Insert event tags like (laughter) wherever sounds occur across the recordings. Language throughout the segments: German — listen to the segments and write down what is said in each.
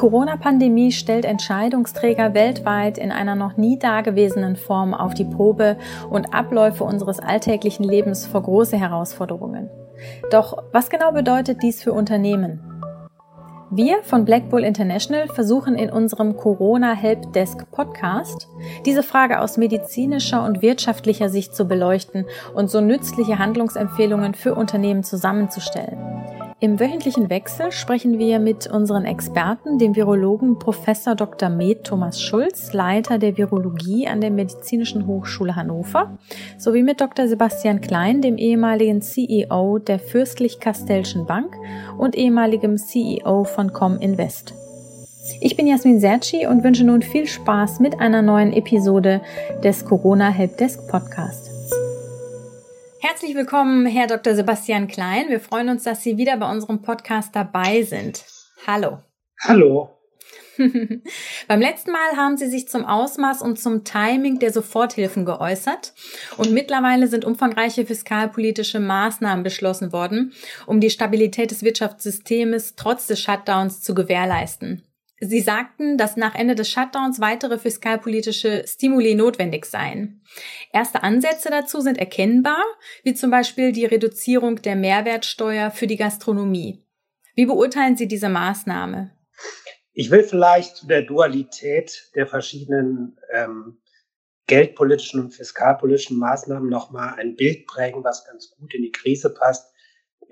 Corona-Pandemie stellt Entscheidungsträger weltweit in einer noch nie dagewesenen Form auf die Probe und Abläufe unseres alltäglichen Lebens vor große Herausforderungen. Doch was genau bedeutet dies für Unternehmen? Wir von Black Bull International versuchen in unserem Corona Helpdesk Podcast diese Frage aus medizinischer und wirtschaftlicher Sicht zu beleuchten und so nützliche Handlungsempfehlungen für Unternehmen zusammenzustellen. Im wöchentlichen Wechsel sprechen wir mit unseren Experten, dem Virologen Professor Dr. Med Thomas Schulz, Leiter der Virologie an der Medizinischen Hochschule Hannover, sowie mit Dr. Sebastian Klein, dem ehemaligen CEO der Fürstlich-Kastellschen Bank und ehemaligem CEO von Cominvest. Ich bin Jasmin Serci und wünsche nun viel Spaß mit einer neuen Episode des Corona Helpdesk Podcast. Herzlich willkommen, Herr Dr. Sebastian Klein. Wir freuen uns, dass Sie wieder bei unserem Podcast dabei sind. Hallo. Hallo. (laughs) Beim letzten Mal haben Sie sich zum Ausmaß und zum Timing der Soforthilfen geäußert und mittlerweile sind umfangreiche fiskalpolitische Maßnahmen beschlossen worden, um die Stabilität des Wirtschaftssystems trotz des Shutdowns zu gewährleisten. Sie sagten, dass nach Ende des Shutdowns weitere fiskalpolitische Stimuli notwendig seien. Erste Ansätze dazu sind erkennbar, wie zum Beispiel die Reduzierung der Mehrwertsteuer für die Gastronomie. Wie beurteilen Sie diese Maßnahme? Ich will vielleicht zu der Dualität der verschiedenen ähm, geldpolitischen und fiskalpolitischen Maßnahmen nochmal ein Bild prägen, was ganz gut in die Krise passt.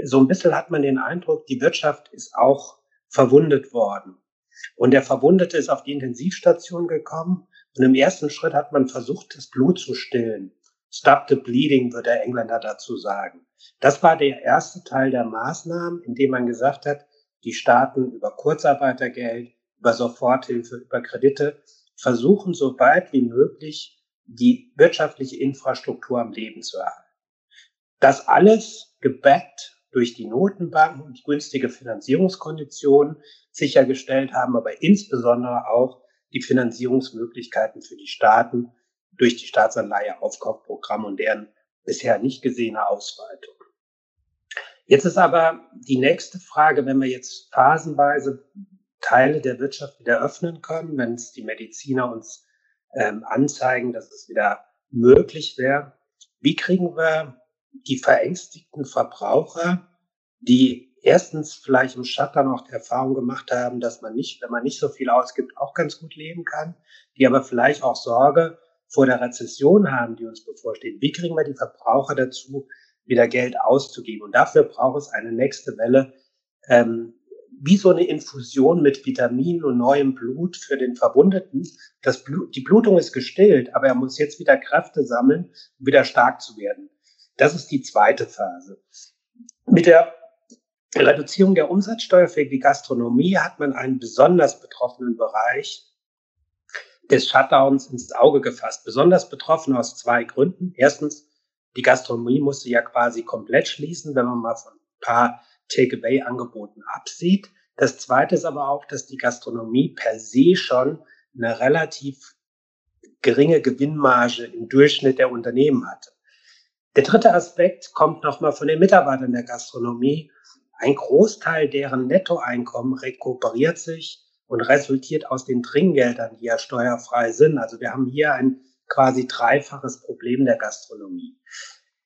So ein bisschen hat man den Eindruck, die Wirtschaft ist auch verwundet worden. Und der Verwundete ist auf die Intensivstation gekommen. Und im ersten Schritt hat man versucht, das Blut zu stillen. Stop the bleeding, wird der Engländer dazu sagen. Das war der erste Teil der Maßnahmen, indem man gesagt hat, die Staaten über Kurzarbeitergeld, über Soforthilfe, über Kredite versuchen, so weit wie möglich die wirtschaftliche Infrastruktur am Leben zu erhalten. Das alles gebackt durch die Notenbanken und günstige Finanzierungskonditionen sichergestellt haben, aber insbesondere auch die Finanzierungsmöglichkeiten für die Staaten durch die Staatsanleiheaufkaufprogramme und deren bisher nicht gesehene Ausweitung. Jetzt ist aber die nächste Frage, wenn wir jetzt phasenweise Teile der Wirtschaft wieder öffnen können, wenn es die Mediziner uns ähm, anzeigen, dass es wieder möglich wäre, wie kriegen wir die verängstigten Verbraucher, die erstens vielleicht im Shutdown auch die Erfahrung gemacht haben, dass man nicht, wenn man nicht so viel ausgibt, auch ganz gut leben kann, die aber vielleicht auch Sorge vor der Rezession haben, die uns bevorsteht. Wie kriegen wir die Verbraucher dazu, wieder Geld auszugeben? Und dafür braucht es eine nächste Welle, ähm, wie so eine Infusion mit Vitaminen und neuem Blut für den Verwundeten. Das Blut, die Blutung ist gestillt, aber er muss jetzt wieder Kräfte sammeln, um wieder stark zu werden. Das ist die zweite Phase. Mit der Reduzierung der Umsatzsteuer für die Gastronomie hat man einen besonders betroffenen Bereich des Shutdowns ins Auge gefasst. Besonders betroffen aus zwei Gründen. Erstens, die Gastronomie musste ja quasi komplett schließen, wenn man mal von ein paar Takeaway-Angeboten absieht. Das zweite ist aber auch, dass die Gastronomie per se schon eine relativ geringe Gewinnmarge im Durchschnitt der Unternehmen hatte. Der dritte Aspekt kommt nochmal von den Mitarbeitern der Gastronomie. Ein Großteil deren Nettoeinkommen rekuperiert sich und resultiert aus den Trinkgeldern, die ja steuerfrei sind. Also wir haben hier ein quasi dreifaches Problem der Gastronomie.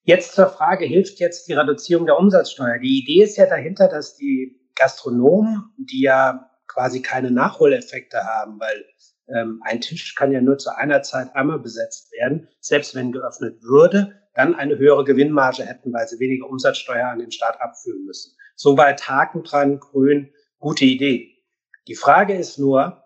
Jetzt zur Frage, hilft jetzt die Reduzierung der Umsatzsteuer? Die Idee ist ja dahinter, dass die Gastronomen, die ja quasi keine Nachholeffekte haben, weil ähm, ein Tisch kann ja nur zu einer Zeit einmal besetzt werden, selbst wenn geöffnet würde, dann eine höhere Gewinnmarge hätten, weil sie weniger Umsatzsteuer an den Staat abführen müssen. Soweit Haken dran, grün, gute Idee. Die Frage ist nur,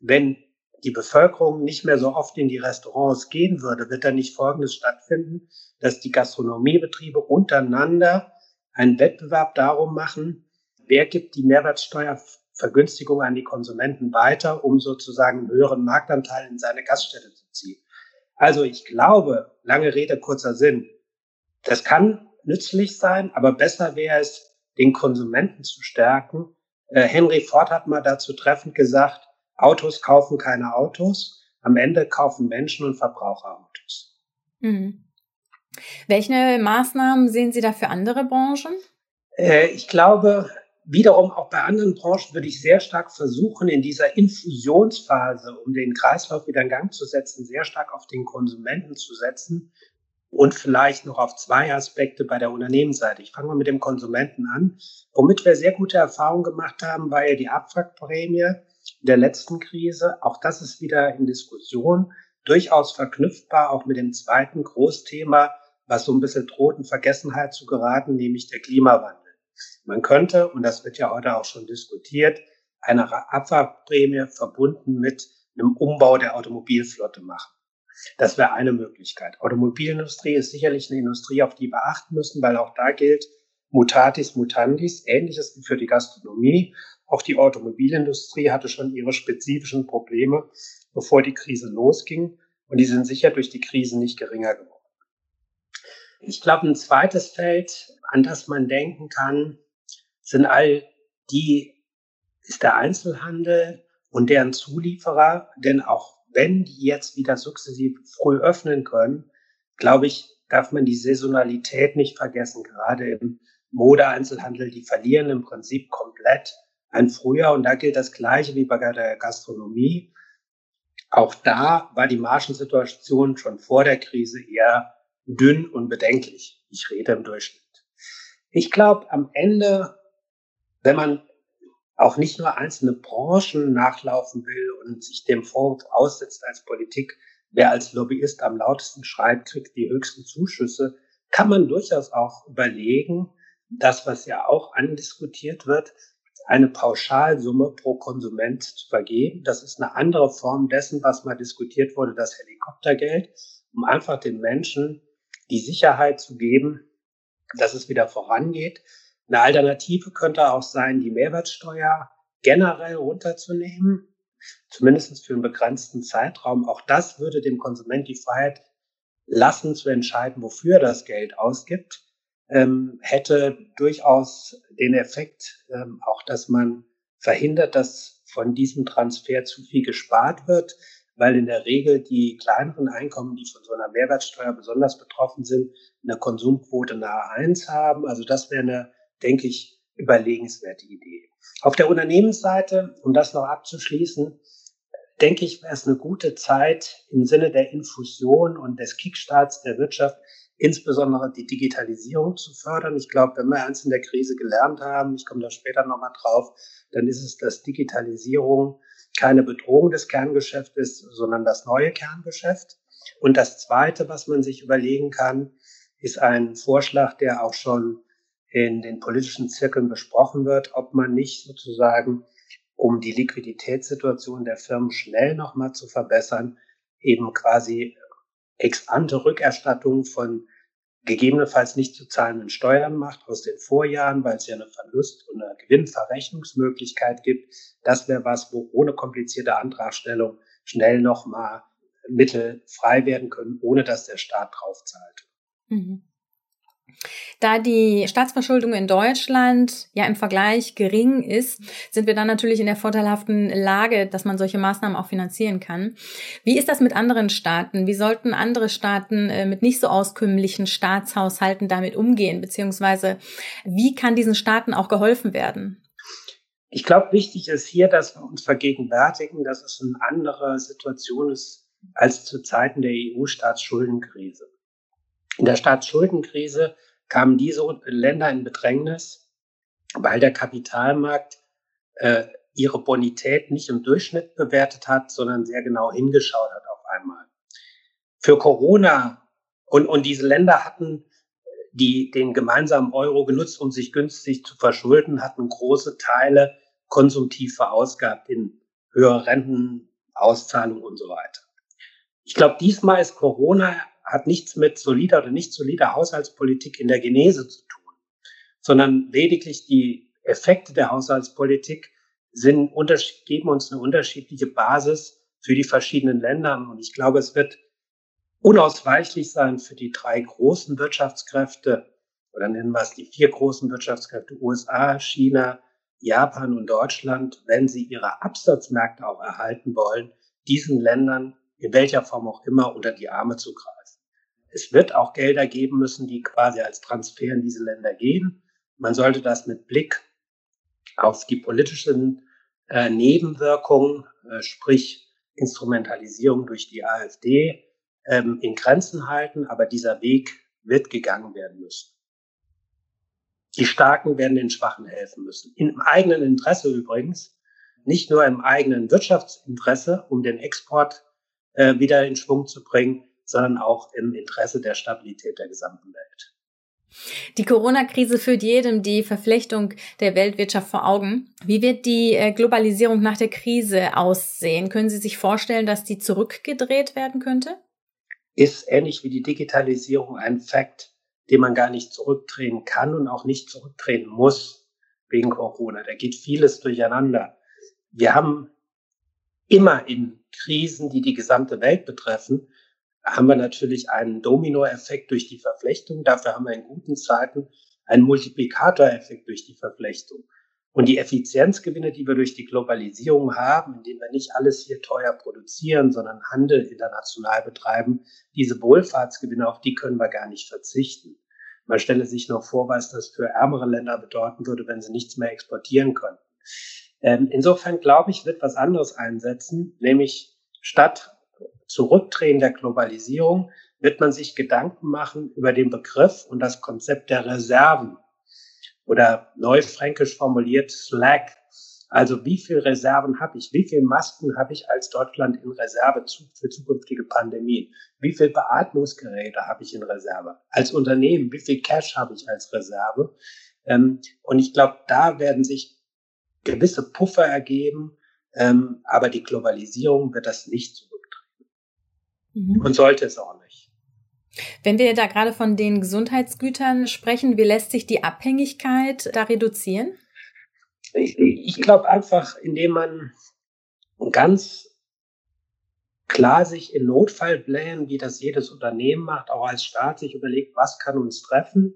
wenn die Bevölkerung nicht mehr so oft in die Restaurants gehen würde, wird da nicht Folgendes stattfinden, dass die Gastronomiebetriebe untereinander einen Wettbewerb darum machen, wer gibt die Mehrwertsteuervergünstigung an die Konsumenten weiter, um sozusagen einen höheren Marktanteil in seine Gaststätte zu ziehen. Also ich glaube, lange Rede, kurzer Sinn, das kann nützlich sein, aber besser wäre es, den Konsumenten zu stärken. Äh, Henry Ford hat mal dazu treffend gesagt, Autos kaufen keine Autos, am Ende kaufen Menschen und Verbraucher Autos. Mhm. Welche Maßnahmen sehen Sie da für andere Branchen? Äh, ich glaube, wiederum auch bei anderen Branchen würde ich sehr stark versuchen, in dieser Infusionsphase, um den Kreislauf wieder in Gang zu setzen, sehr stark auf den Konsumenten zu setzen und vielleicht noch auf zwei Aspekte bei der Unternehmensseite. Ich fange mal mit dem Konsumenten an. Womit wir sehr gute Erfahrungen gemacht haben, war ja die Abwrackprämie der letzten Krise. Auch das ist wieder in Diskussion, durchaus verknüpfbar auch mit dem zweiten Großthema, was so ein bisschen droht in Vergessenheit zu geraten, nämlich der Klimawandel. Man könnte, und das wird ja heute auch schon diskutiert, eine Abwrackprämie verbunden mit einem Umbau der Automobilflotte machen. Das wäre eine Möglichkeit. Automobilindustrie ist sicherlich eine Industrie, auf die wir achten müssen, weil auch da gilt mutatis mutandis, ähnliches wie für die Gastronomie. Auch die Automobilindustrie hatte schon ihre spezifischen Probleme, bevor die Krise losging. Und die sind sicher durch die Krise nicht geringer geworden. Ich glaube, ein zweites Feld, an das man denken kann, sind all die, ist der Einzelhandel und deren Zulieferer, denn auch wenn die jetzt wieder sukzessiv früh öffnen können, glaube ich, darf man die Saisonalität nicht vergessen. Gerade im Modeeinzelhandel, die verlieren im Prinzip komplett ein Frühjahr. Und da gilt das Gleiche wie bei der Gastronomie. Auch da war die Margensituation schon vor der Krise eher dünn und bedenklich. Ich rede im Durchschnitt. Ich glaube, am Ende, wenn man auch nicht nur einzelne Branchen nachlaufen will und sich dem Fonds aussetzt als Politik, wer als Lobbyist am lautesten schreit, kriegt die höchsten Zuschüsse, kann man durchaus auch überlegen, das, was ja auch andiskutiert wird, eine Pauschalsumme pro Konsument zu vergeben. Das ist eine andere Form dessen, was mal diskutiert wurde, das Helikoptergeld, um einfach den Menschen die Sicherheit zu geben, dass es wieder vorangeht. Eine Alternative könnte auch sein, die Mehrwertsteuer generell runterzunehmen, zumindest für einen begrenzten Zeitraum. Auch das würde dem Konsument die Freiheit lassen, zu entscheiden, wofür er das Geld ausgibt. Ähm, hätte durchaus den Effekt, ähm, auch dass man verhindert, dass von diesem Transfer zu viel gespart wird, weil in der Regel die kleineren Einkommen, die von so einer Mehrwertsteuer besonders betroffen sind, eine Konsumquote nahe eins haben. Also das wäre eine denke ich, überlegenswerte Idee. Auf der Unternehmensseite, um das noch abzuschließen, denke ich, wäre es eine gute Zeit im Sinne der Infusion und des Kickstarts der Wirtschaft, insbesondere die Digitalisierung zu fördern. Ich glaube, wenn wir eins in der Krise gelernt haben, ich komme da später nochmal drauf, dann ist es, dass Digitalisierung keine Bedrohung des Kerngeschäfts ist, sondern das neue Kerngeschäft. Und das Zweite, was man sich überlegen kann, ist ein Vorschlag, der auch schon in den politischen Zirkeln besprochen wird, ob man nicht sozusagen, um die Liquiditätssituation der Firmen schnell nochmal zu verbessern, eben quasi ex ante Rückerstattung von gegebenenfalls nicht zu zahlenden Steuern macht aus den Vorjahren, weil es ja eine Verlust- und eine Gewinnverrechnungsmöglichkeit gibt. Das wäre was, wo ohne komplizierte Antragstellung schnell nochmal Mittel frei werden können, ohne dass der Staat draufzahlt. Mhm. Da die Staatsverschuldung in Deutschland ja im Vergleich gering ist, sind wir dann natürlich in der vorteilhaften Lage, dass man solche Maßnahmen auch finanzieren kann. Wie ist das mit anderen Staaten? Wie sollten andere Staaten äh, mit nicht so auskömmlichen Staatshaushalten damit umgehen? Beziehungsweise wie kann diesen Staaten auch geholfen werden? Ich glaube, wichtig ist hier, dass wir uns vergegenwärtigen, dass es eine andere Situation ist als zu Zeiten der EU-Staatsschuldenkrise. In der Staatsschuldenkrise kamen diese Länder in Bedrängnis, weil der Kapitalmarkt äh, ihre Bonität nicht im Durchschnitt bewertet hat, sondern sehr genau hingeschaut hat auf einmal. Für Corona und, und diese Länder hatten die den gemeinsamen Euro genutzt, um sich günstig zu verschulden, hatten große Teile konsumtiv verausgabt in höhere Rentenauszahlungen und so weiter. Ich glaube, diesmal ist Corona hat nichts mit solider oder nicht solider Haushaltspolitik in der Genese zu tun, sondern lediglich die Effekte der Haushaltspolitik sind, geben uns eine unterschiedliche Basis für die verschiedenen Länder. Und ich glaube, es wird unausweichlich sein für die drei großen Wirtschaftskräfte, oder nennen wir es die vier großen Wirtschaftskräfte, USA, China, Japan und Deutschland, wenn sie ihre Absatzmärkte auch erhalten wollen, diesen Ländern in welcher Form auch immer unter die Arme zu greifen. Es wird auch Gelder geben müssen, die quasi als Transfer in diese Länder gehen. Man sollte das mit Blick auf die politischen äh, Nebenwirkungen, äh, sprich Instrumentalisierung durch die AfD, ähm, in Grenzen halten. Aber dieser Weg wird gegangen werden müssen. Die Starken werden den Schwachen helfen müssen. Im eigenen Interesse übrigens, nicht nur im eigenen Wirtschaftsinteresse, um den Export äh, wieder in Schwung zu bringen, sondern auch im Interesse der Stabilität der gesamten Welt. Die Corona-Krise führt jedem die Verflechtung der Weltwirtschaft vor Augen. Wie wird die äh, Globalisierung nach der Krise aussehen? Können Sie sich vorstellen, dass die zurückgedreht werden könnte? Ist ähnlich wie die Digitalisierung ein Fakt, den man gar nicht zurückdrehen kann und auch nicht zurückdrehen muss wegen Corona. Da geht vieles durcheinander. Wir haben immer in Krisen, die die gesamte Welt betreffen, haben wir natürlich einen Dominoeffekt durch die Verflechtung. Dafür haben wir in guten Zeiten einen Multiplikatoreffekt durch die Verflechtung. Und die Effizienzgewinne, die wir durch die Globalisierung haben, indem wir nicht alles hier teuer produzieren, sondern Handel international betreiben, diese Wohlfahrtsgewinne, auf die können wir gar nicht verzichten. Man stelle sich noch vor, was das für ärmere Länder bedeuten würde, wenn sie nichts mehr exportieren könnten. Ähm, insofern glaube ich, wird was anderes einsetzen, nämlich statt Zurückdrehen der Globalisierung wird man sich Gedanken machen über den Begriff und das Konzept der Reserven oder neufränkisch formuliert Slack. Also wie viel Reserven habe ich? Wie viel Masken habe ich als Deutschland in Reserve für zukünftige Pandemien? Wie viel Beatmungsgeräte habe ich in Reserve? Als Unternehmen, wie viel Cash habe ich als Reserve? Ähm, und ich glaube, da werden sich gewisse Puffer ergeben, ähm, aber die Globalisierung wird das nicht zurücktreten. Mhm. Und sollte es auch nicht. Wenn wir da gerade von den Gesundheitsgütern sprechen, wie lässt sich die Abhängigkeit da reduzieren? Ich, ich glaube einfach, indem man ganz klar sich in Notfallplänen, wie das jedes Unternehmen macht, auch als Staat sich überlegt, was kann uns treffen.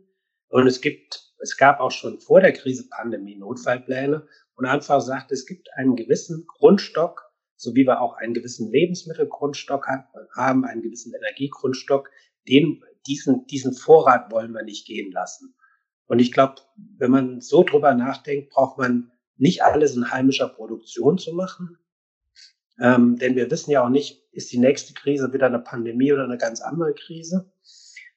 Und es gibt, es gab auch schon vor der Krise Pandemie Notfallpläne und einfach sagt, es gibt einen gewissen Grundstock, so wie wir auch einen gewissen Lebensmittelgrundstock haben, einen gewissen Energiegrundstock, den, diesen, diesen Vorrat wollen wir nicht gehen lassen. Und ich glaube, wenn man so drüber nachdenkt, braucht man nicht alles in heimischer Produktion zu machen. Ähm, denn wir wissen ja auch nicht, ist die nächste Krise wieder eine Pandemie oder eine ganz andere Krise,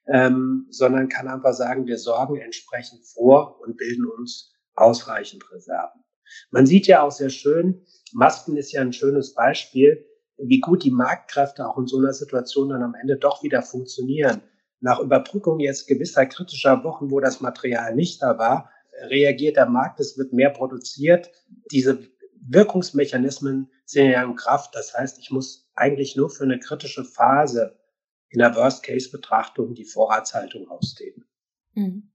ähm, sondern kann einfach sagen, wir sorgen entsprechend vor und bilden uns ausreichend Reserven. Man sieht ja auch sehr schön, Masken ist ja ein schönes Beispiel, wie gut die Marktkräfte auch in so einer Situation dann am Ende doch wieder funktionieren. Nach Überbrückung jetzt gewisser kritischer Wochen, wo das Material nicht da war, reagiert der Markt, es wird mehr produziert. Diese Wirkungsmechanismen sind ja in Kraft. Das heißt, ich muss eigentlich nur für eine kritische Phase in der Worst-Case-Betrachtung die Vorratshaltung ausdehnen. Mhm.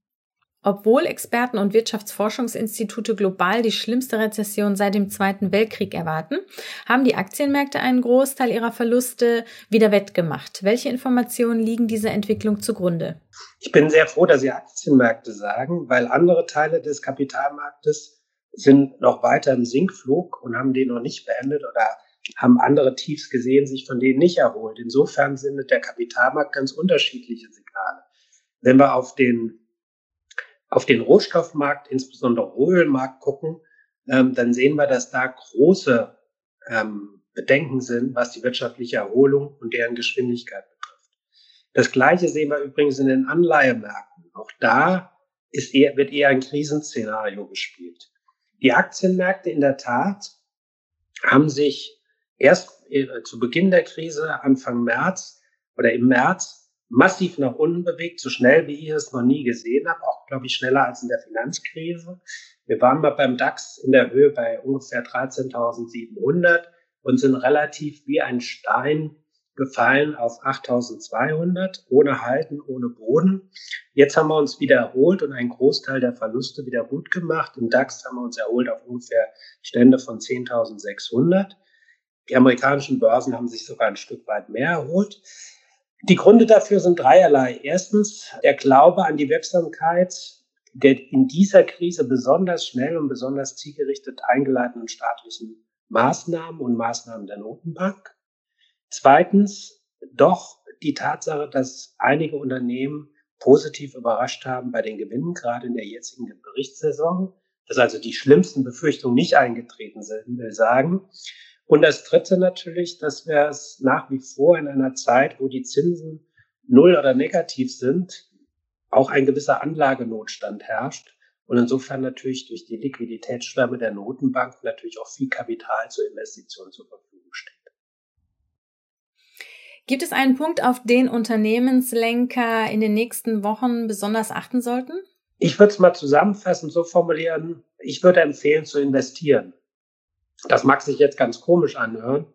Obwohl Experten und Wirtschaftsforschungsinstitute global die schlimmste Rezession seit dem Zweiten Weltkrieg erwarten, haben die Aktienmärkte einen Großteil ihrer Verluste wieder wettgemacht. Welche Informationen liegen dieser Entwicklung zugrunde? Ich bin sehr froh, dass Sie Aktienmärkte sagen, weil andere Teile des Kapitalmarktes sind noch weiter im Sinkflug und haben den noch nicht beendet oder haben andere Tiefs gesehen, sich von denen nicht erholt. Insofern sendet der Kapitalmarkt ganz unterschiedliche Signale. Wenn wir auf den auf den Rohstoffmarkt, insbesondere Ölmarkt gucken, ähm, dann sehen wir, dass da große ähm, Bedenken sind, was die wirtschaftliche Erholung und deren Geschwindigkeit betrifft. Das Gleiche sehen wir übrigens in den Anleihemärkten. Auch da ist eher, wird eher ein Krisenszenario gespielt. Die Aktienmärkte in der Tat haben sich erst äh, zu Beginn der Krise, Anfang März oder im März, massiv nach unten bewegt, so schnell wie ich es noch nie gesehen habe, auch, glaube ich, schneller als in der Finanzkrise. Wir waren mal beim DAX in der Höhe bei ungefähr 13.700 und sind relativ wie ein Stein gefallen auf 8.200, ohne Halten, ohne Boden. Jetzt haben wir uns wieder erholt und einen Großteil der Verluste wieder gut gemacht. Im DAX haben wir uns erholt auf ungefähr Stände von 10.600. Die amerikanischen Börsen haben sich sogar ein Stück weit mehr erholt. Die Gründe dafür sind dreierlei. Erstens der Glaube an die Wirksamkeit der in dieser Krise besonders schnell und besonders zielgerichtet eingeleiteten staatlichen Maßnahmen und Maßnahmen der Notenbank. Zweitens doch die Tatsache, dass einige Unternehmen positiv überrascht haben bei den Gewinnen, gerade in der jetzigen Berichtssaison. dass also die schlimmsten Befürchtungen nicht eingetreten sind, will sagen. Und das Dritte natürlich, dass wir es nach wie vor in einer Zeit, wo die Zinsen null oder negativ sind, auch ein gewisser Anlagenotstand herrscht. Und insofern natürlich durch die Liquiditätsschwärme der Notenbank natürlich auch viel Kapital zur Investition zur Verfügung steht. Gibt es einen Punkt, auf den Unternehmenslenker in den nächsten Wochen besonders achten sollten? Ich würde es mal zusammenfassend so formulieren, ich würde empfehlen zu investieren. Das mag sich jetzt ganz komisch anhören,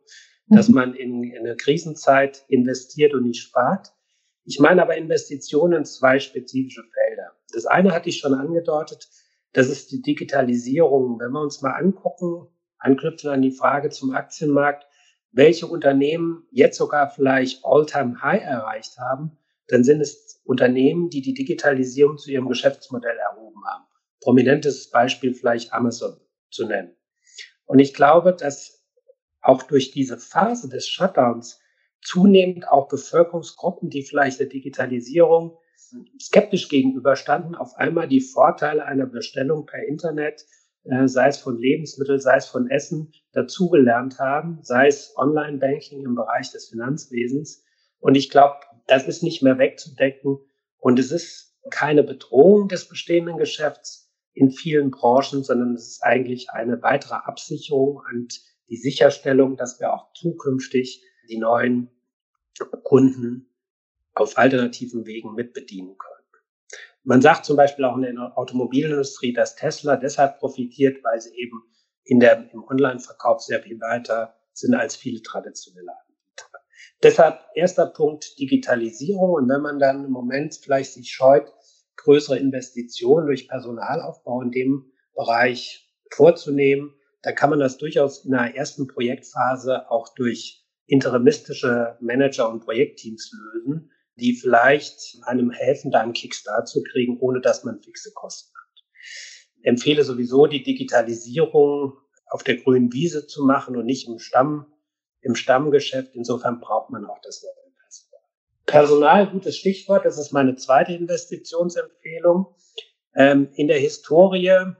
dass man in, in eine Krisenzeit investiert und nicht spart. Ich meine aber Investitionen in zwei spezifische Felder. Das eine hatte ich schon angedeutet, das ist die Digitalisierung. Wenn wir uns mal angucken, anknüpfen an die Frage zum Aktienmarkt, welche Unternehmen jetzt sogar vielleicht All-Time-High erreicht haben, dann sind es Unternehmen, die die Digitalisierung zu ihrem Geschäftsmodell erhoben haben. Prominentes Beispiel vielleicht Amazon zu nennen. Und ich glaube, dass auch durch diese Phase des Shutdowns zunehmend auch Bevölkerungsgruppen, die vielleicht der Digitalisierung skeptisch gegenüberstanden, auf einmal die Vorteile einer Bestellung per Internet, äh, sei es von Lebensmitteln, sei es von Essen, dazugelernt haben, sei es Online-Banking im Bereich des Finanzwesens. Und ich glaube, das ist nicht mehr wegzudecken. Und es ist keine Bedrohung des bestehenden Geschäfts in vielen Branchen, sondern es ist eigentlich eine weitere Absicherung und die Sicherstellung, dass wir auch zukünftig die neuen Kunden auf alternativen Wegen mitbedienen können. Man sagt zum Beispiel auch in der Automobilindustrie, dass Tesla deshalb profitiert, weil sie eben in der, im Online-Verkauf sehr viel weiter sind als viele traditionelle Anbieter. Deshalb erster Punkt Digitalisierung. Und wenn man dann im Moment vielleicht sich scheut, größere Investitionen durch Personalaufbau in dem Bereich vorzunehmen, dann kann man das durchaus in einer ersten Projektphase auch durch interimistische Manager und Projektteams lösen, die vielleicht einem helfen, da einen Kickstart zu kriegen, ohne dass man fixe Kosten hat. Ich empfehle sowieso die Digitalisierung auf der grünen Wiese zu machen und nicht im Stamm, im Stammgeschäft. Insofern braucht man auch das neue. Personal, gutes Stichwort. Das ist meine zweite Investitionsempfehlung. Ähm, in der Historie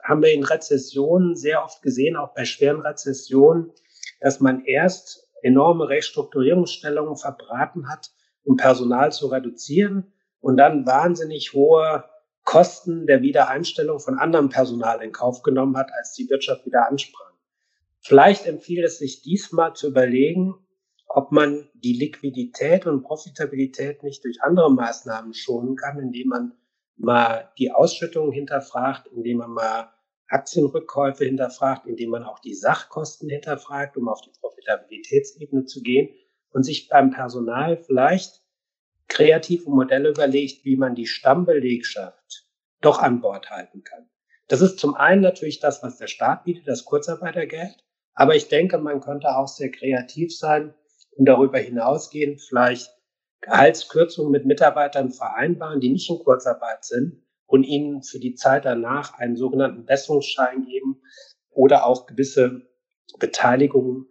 haben wir in Rezessionen sehr oft gesehen, auch bei schweren Rezessionen, dass man erst enorme Restrukturierungsstellungen verbraten hat, um Personal zu reduzieren und dann wahnsinnig hohe Kosten der Wiedereinstellung von anderem Personal in Kauf genommen hat, als die Wirtschaft wieder ansprang. Vielleicht empfiehlt es sich diesmal zu überlegen, ob man die Liquidität und Profitabilität nicht durch andere Maßnahmen schonen kann, indem man mal die Ausschüttungen hinterfragt, indem man mal Aktienrückkäufe hinterfragt, indem man auch die Sachkosten hinterfragt, um auf die Profitabilitätsebene zu gehen und sich beim Personal vielleicht kreative Modelle überlegt, wie man die Stammbelegschaft doch an Bord halten kann. Das ist zum einen natürlich das, was der Staat bietet, das Kurzarbeitergeld. Aber ich denke, man könnte auch sehr kreativ sein und darüber hinausgehend vielleicht Gehaltskürzungen mit Mitarbeitern vereinbaren, die nicht in Kurzarbeit sind, und ihnen für die Zeit danach einen sogenannten Besserungsschein geben oder auch gewisse Beteiligungen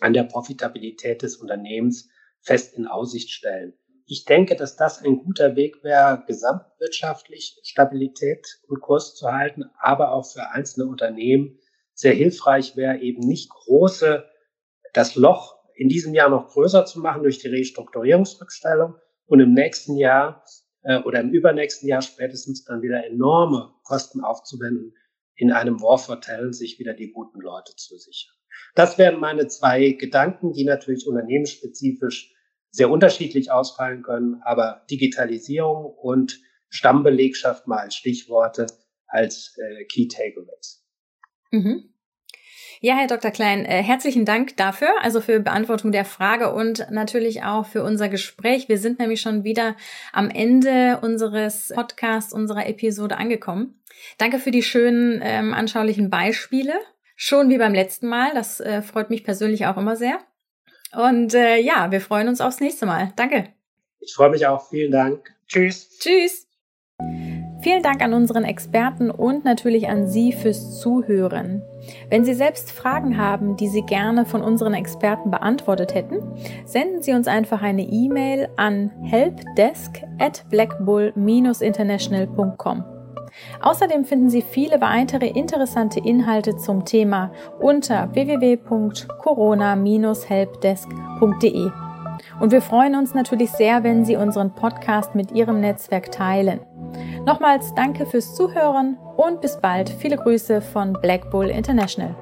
an der Profitabilität des Unternehmens fest in Aussicht stellen. Ich denke, dass das ein guter Weg wäre, gesamtwirtschaftlich Stabilität und Kurs zu halten, aber auch für einzelne Unternehmen sehr hilfreich wäre, eben nicht große, das Loch in diesem Jahr noch größer zu machen durch die Restrukturierungsrückstellung und im nächsten Jahr äh, oder im übernächsten Jahr spätestens dann wieder enorme Kosten aufzuwenden, in einem for Talent sich wieder die guten Leute zu sichern. Das wären meine zwei Gedanken, die natürlich unternehmensspezifisch sehr unterschiedlich ausfallen können, aber Digitalisierung und Stammbelegschaft mal als Stichworte als äh, Key Takeaways. Mhm. Ja, Herr Dr. Klein, äh, herzlichen Dank dafür, also für Beantwortung der Frage und natürlich auch für unser Gespräch. Wir sind nämlich schon wieder am Ende unseres Podcasts, unserer Episode angekommen. Danke für die schönen, ähm, anschaulichen Beispiele. Schon wie beim letzten Mal. Das äh, freut mich persönlich auch immer sehr. Und äh, ja, wir freuen uns aufs nächste Mal. Danke. Ich freue mich auch. Vielen Dank. Tschüss. Tschüss. Vielen Dank an unseren Experten und natürlich an Sie fürs Zuhören. Wenn Sie selbst Fragen haben, die Sie gerne von unseren Experten beantwortet hätten, senden Sie uns einfach eine E-Mail an helpdesk at blackbull-international.com. Außerdem finden Sie viele weitere interessante Inhalte zum Thema unter www.corona-helpdesk.de. Und wir freuen uns natürlich sehr, wenn Sie unseren Podcast mit Ihrem Netzwerk teilen. Nochmals danke fürs Zuhören und bis bald. Viele Grüße von Black Bull International.